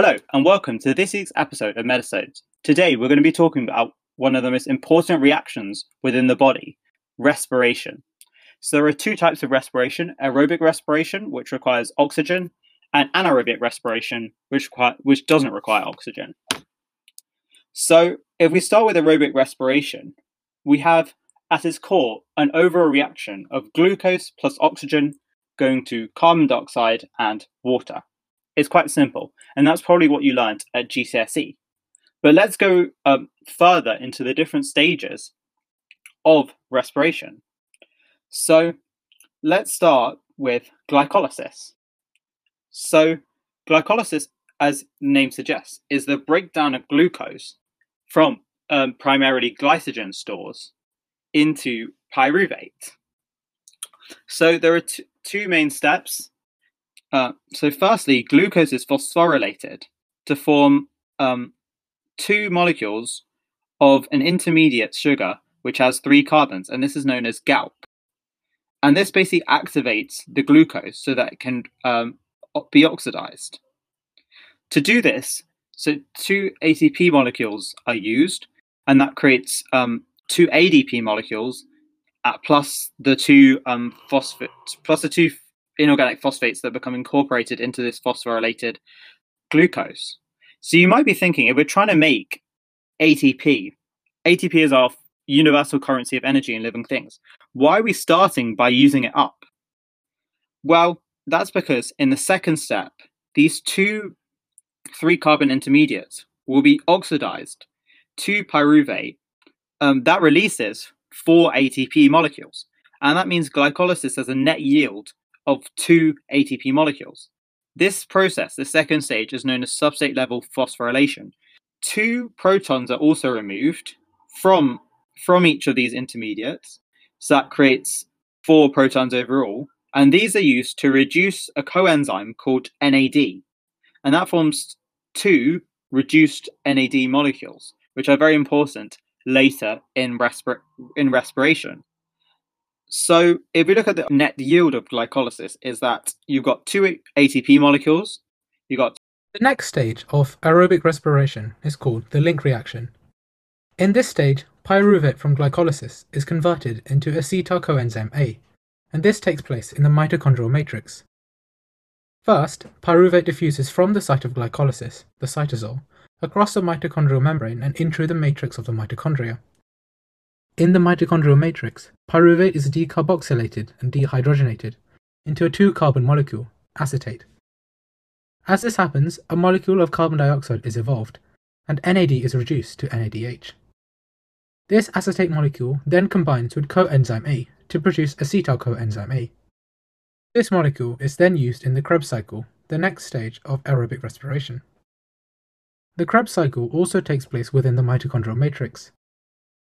Hello, and welcome to this week's episode of Medisodes. Today, we're going to be talking about one of the most important reactions within the body respiration. So, there are two types of respiration aerobic respiration, which requires oxygen, and anaerobic respiration, which, which doesn't require oxygen. So, if we start with aerobic respiration, we have at its core an overall reaction of glucose plus oxygen going to carbon dioxide and water. It's quite simple, and that's probably what you learned at GCSE. But let's go um, further into the different stages of respiration. So let's start with glycolysis. So, glycolysis, as the name suggests, is the breakdown of glucose from um, primarily glycogen stores into pyruvate. So, there are t- two main steps uh, so, firstly, glucose is phosphorylated to form um, two molecules of an intermediate sugar which has three carbons, and this is known as GALP. And this basically activates the glucose so that it can um, be oxidized. To do this, so two ATP molecules are used, and that creates um, two ADP molecules at plus the two um, phosphate plus the two inorganic phosphates that become incorporated into this phosphorylated glucose. So you might be thinking if we're trying to make ATP, ATP is our universal currency of energy in living things. Why are we starting by using it up? Well, that's because in the second step, these two three carbon intermediates will be oxidized to pyruvate. Um, that releases four ATP molecules. And that means glycolysis has a net yield of two ATP molecules. This process, the second stage, is known as substrate level phosphorylation. Two protons are also removed from, from each of these intermediates, so that creates four protons overall, and these are used to reduce a coenzyme called NAD, and that forms two reduced NAD molecules, which are very important later in, in respiration. So if we look at the net yield of glycolysis, is that you've got two ATP molecules, you've got the next stage of aerobic respiration is called the link reaction. In this stage, pyruvate from glycolysis is converted into acetyl coenzyme A, and this takes place in the mitochondrial matrix. First, pyruvate diffuses from the site of glycolysis, the cytosol, across the mitochondrial membrane and into the matrix of the mitochondria. In the mitochondrial matrix, pyruvate is decarboxylated and dehydrogenated into a two-carbon molecule, acetate. As this happens, a molecule of carbon dioxide is evolved, and NAD is reduced to NADH. This acetate molecule then combines with coenzyme A to produce acetyl coenzyme A. This molecule is then used in the Krebs cycle, the next stage of aerobic respiration. The Krebs cycle also takes place within the mitochondrial matrix,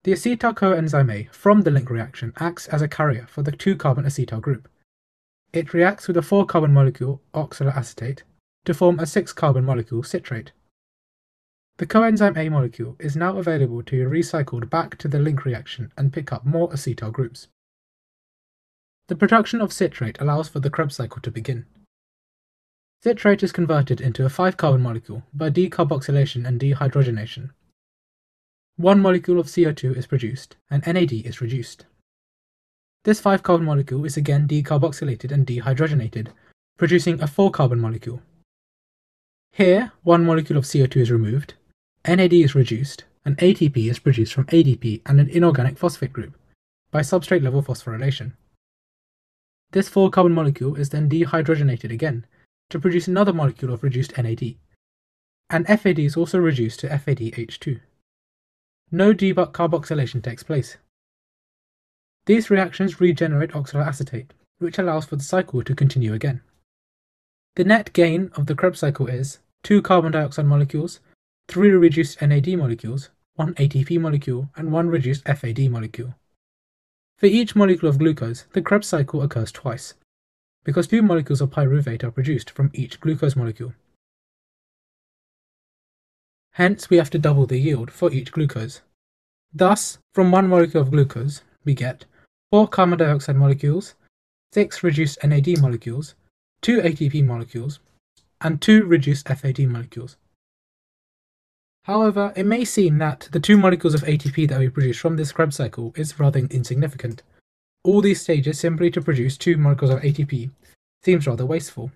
the acetyl coenzyme A from the link reaction acts as a carrier for the 2-carbon acetyl group. It reacts with a 4-carbon molecule oxaloacetate to form a 6-carbon molecule citrate. The coenzyme A molecule is now available to be recycled back to the link reaction and pick up more acetyl groups. The production of citrate allows for the Krebs cycle to begin. Citrate is converted into a 5-carbon molecule by decarboxylation and dehydrogenation one molecule of CO2 is produced and NAD is reduced. This 5 carbon molecule is again decarboxylated and dehydrogenated, producing a 4 carbon molecule. Here, one molecule of CO2 is removed, NAD is reduced, and ATP is produced from ADP and an inorganic phosphate group by substrate level phosphorylation. This 4 carbon molecule is then dehydrogenated again to produce another molecule of reduced NAD, and FAD is also reduced to FADH2 no decarboxylation takes place. These reactions regenerate oxaloacetate, which allows for the cycle to continue again. The net gain of the Krebs cycle is 2 carbon dioxide molecules, 3 reduced NAD molecules, 1 ATP molecule, and 1 reduced FAD molecule. For each molecule of glucose, the Krebs cycle occurs twice, because two molecules of pyruvate are produced from each glucose molecule. Hence, we have to double the yield for each glucose. Thus, from one molecule of glucose, we get 4 carbon dioxide molecules, 6 reduced NAD molecules, 2 ATP molecules, and two reduced FAD molecules. However, it may seem that the two molecules of ATP that we produce from this Krebs cycle is rather insignificant. All these stages simply to produce two molecules of ATP seems rather wasteful.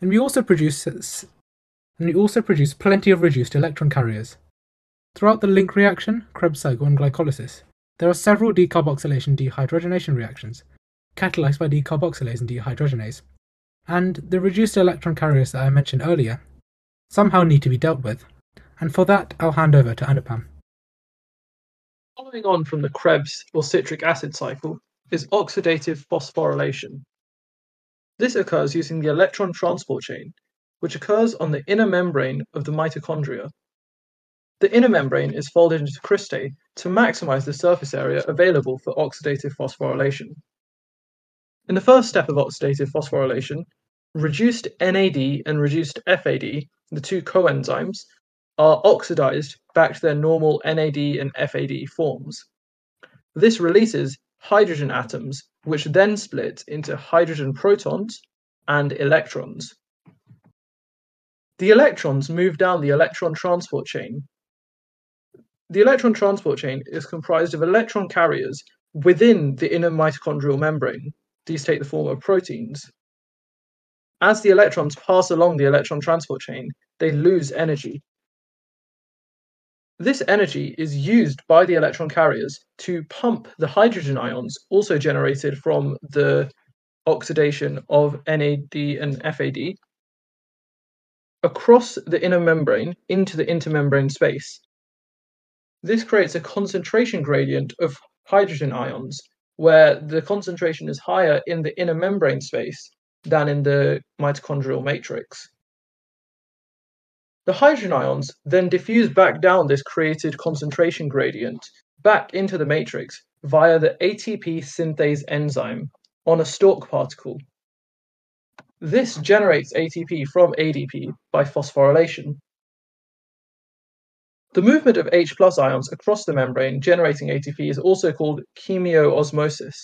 And we also produce and we also produce plenty of reduced electron carriers. Throughout the link reaction, Krebs cycle and glycolysis, there are several decarboxylation dehydrogenation reactions, catalyzed by decarboxylase and dehydrogenase, and the reduced electron carriers that I mentioned earlier somehow need to be dealt with, and for that I'll hand over to Anupam. Following on from the Krebs or citric acid cycle is oxidative phosphorylation. This occurs using the electron transport chain, which occurs on the inner membrane of the mitochondria. The inner membrane is folded into cristae to maximize the surface area available for oxidative phosphorylation. In the first step of oxidative phosphorylation, reduced NAD and reduced FAD, the two coenzymes, are oxidized back to their normal NAD and FAD forms. This releases hydrogen atoms, which then split into hydrogen protons and electrons. The electrons move down the electron transport chain. The electron transport chain is comprised of electron carriers within the inner mitochondrial membrane. These take the form of proteins. As the electrons pass along the electron transport chain, they lose energy. This energy is used by the electron carriers to pump the hydrogen ions also generated from the oxidation of NAD and FAD across the inner membrane into the intermembrane space. This creates a concentration gradient of hydrogen ions where the concentration is higher in the inner membrane space than in the mitochondrial matrix. The hydrogen ions then diffuse back down this created concentration gradient back into the matrix via the ATP synthase enzyme on a stalk particle. This generates ATP from ADP by phosphorylation. The movement of H plus ions across the membrane generating ATP is also called chemiosmosis.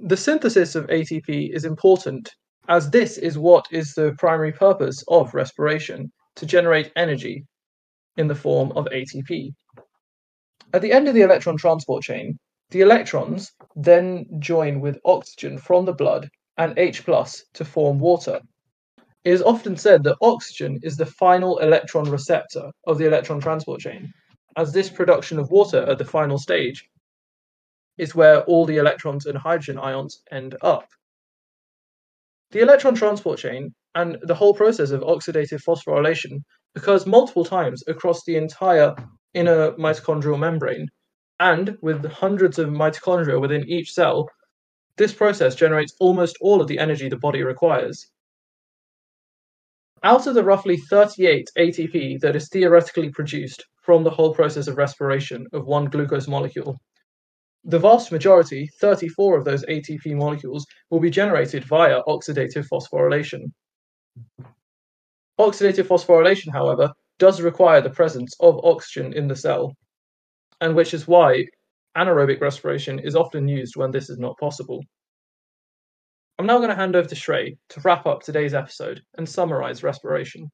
The synthesis of ATP is important as this is what is the primary purpose of respiration to generate energy in the form of ATP. At the end of the electron transport chain, the electrons then join with oxygen from the blood and H plus to form water. It is often said that oxygen is the final electron receptor of the electron transport chain, as this production of water at the final stage is where all the electrons and hydrogen ions end up. The electron transport chain and the whole process of oxidative phosphorylation occurs multiple times across the entire inner mitochondrial membrane, and with hundreds of mitochondria within each cell, this process generates almost all of the energy the body requires. Out of the roughly 38 ATP that is theoretically produced from the whole process of respiration of one glucose molecule, the vast majority, 34 of those ATP molecules, will be generated via oxidative phosphorylation. Oxidative phosphorylation, however, does require the presence of oxygen in the cell, and which is why anaerobic respiration is often used when this is not possible. I'm now going to hand over to Shrey to wrap up today's episode and summarize respiration.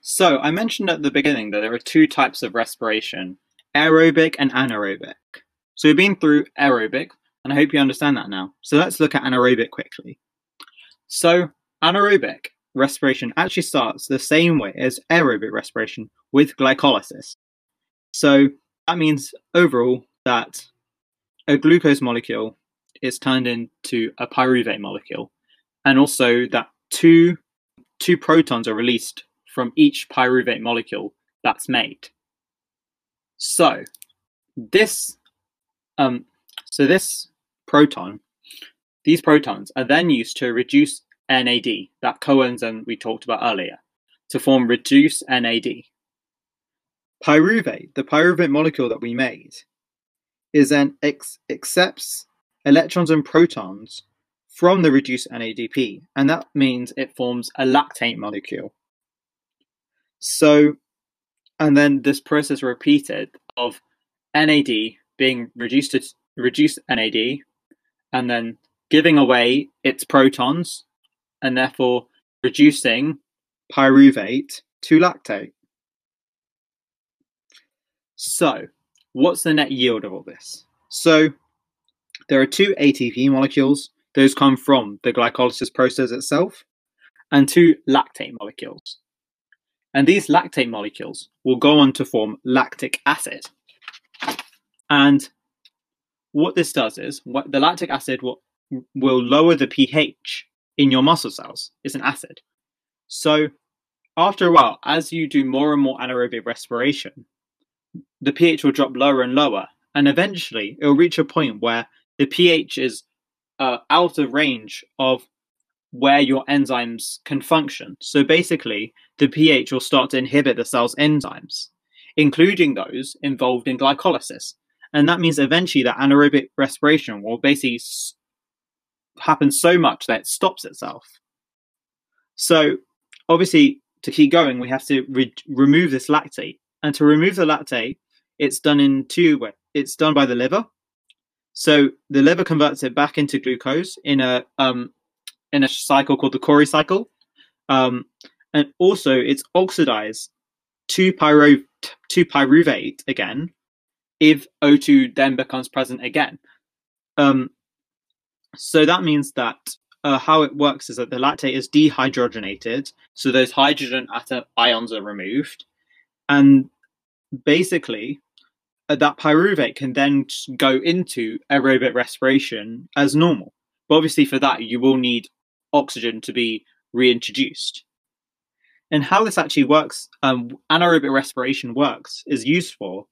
So, I mentioned at the beginning that there are two types of respiration aerobic and anaerobic. So, we've been through aerobic, and I hope you understand that now. So, let's look at anaerobic quickly. So, anaerobic respiration actually starts the same way as aerobic respiration with glycolysis. So, that means overall that a glucose molecule is turned into a pyruvate molecule, and also that two two protons are released from each pyruvate molecule that's made. So this um, so this proton, these protons are then used to reduce NAD, that coenzyme we talked about earlier, to form reduce NAD. Pyruvate, the pyruvate molecule that we made, is then ex- accepts electrons and protons from the reduced NADP, and that means it forms a lactate molecule. So, and then this process repeated of NAD being reduced to reduced NAD, and then giving away its protons and therefore reducing pyruvate to lactate. So, what's the net yield of all this? So, there are two ATP molecules, those come from the glycolysis process itself, and two lactate molecules. And these lactate molecules will go on to form lactic acid. And what this does is what, the lactic acid will, will lower the pH in your muscle cells. It's an acid. So after a while, as you do more and more anaerobic respiration, the pH will drop lower and lower. And eventually, it will reach a point where the pH is uh, out of range of where your enzymes can function. So basically, the pH will start to inhibit the cell's enzymes, including those involved in glycolysis. And that means eventually that anaerobic respiration will basically happen so much that it stops itself. So obviously, to keep going, we have to re- remove this lactate. And to remove the lactate, it's done in two ways. It's done by the liver. So the liver converts it back into glucose in a um, in a cycle called the Cori cycle. Um, and also it's oxidized to, to pyruvate again if O2 then becomes present again. Um, so that means that uh, how it works is that the lactate is dehydrogenated, so those hydrogen atom ions are removed, and basically uh, that pyruvate can then go into aerobic respiration as normal. But obviously, for that you will need oxygen to be reintroduced. And how this actually works, um, anaerobic respiration works, is useful,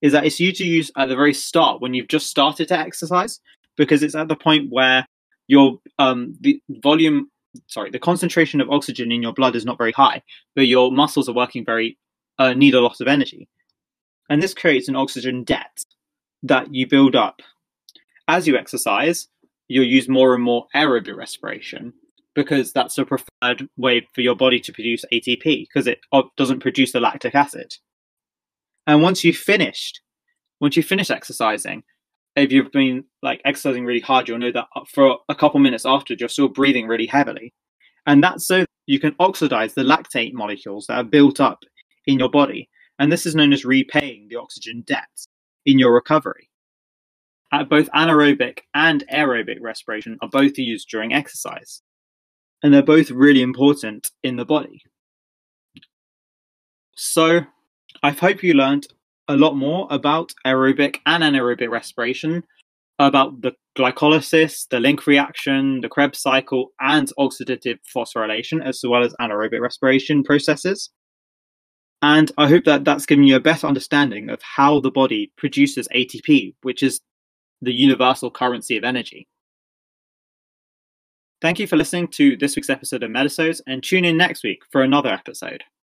is that it's used at the very start when you've just started to exercise, because it's at the point where your um, the volume, sorry, the concentration of oxygen in your blood is not very high, but your muscles are working very uh, need a lot of energy, and this creates an oxygen debt that you build up as you exercise you'll use more and more aerobic respiration because that's a preferred way for your body to produce ATP because it doesn't produce the lactic acid. And once you've finished, once you finish exercising, if you've been like exercising really hard, you'll know that for a couple minutes after, you're still breathing really heavily. And that's so you can oxidize the lactate molecules that are built up in your body. And this is known as repaying the oxygen debt in your recovery At both anaerobic and aerobic respiration are both used during exercise. And they're both really important in the body. So, I hope you learned a lot more about aerobic and anaerobic respiration, about the glycolysis, the link reaction, the Krebs cycle, and oxidative phosphorylation, as well as anaerobic respiration processes. And I hope that that's given you a better understanding of how the body produces ATP, which is the universal currency of energy. Thank you for listening to this week's episode of Medisodes and tune in next week for another episode.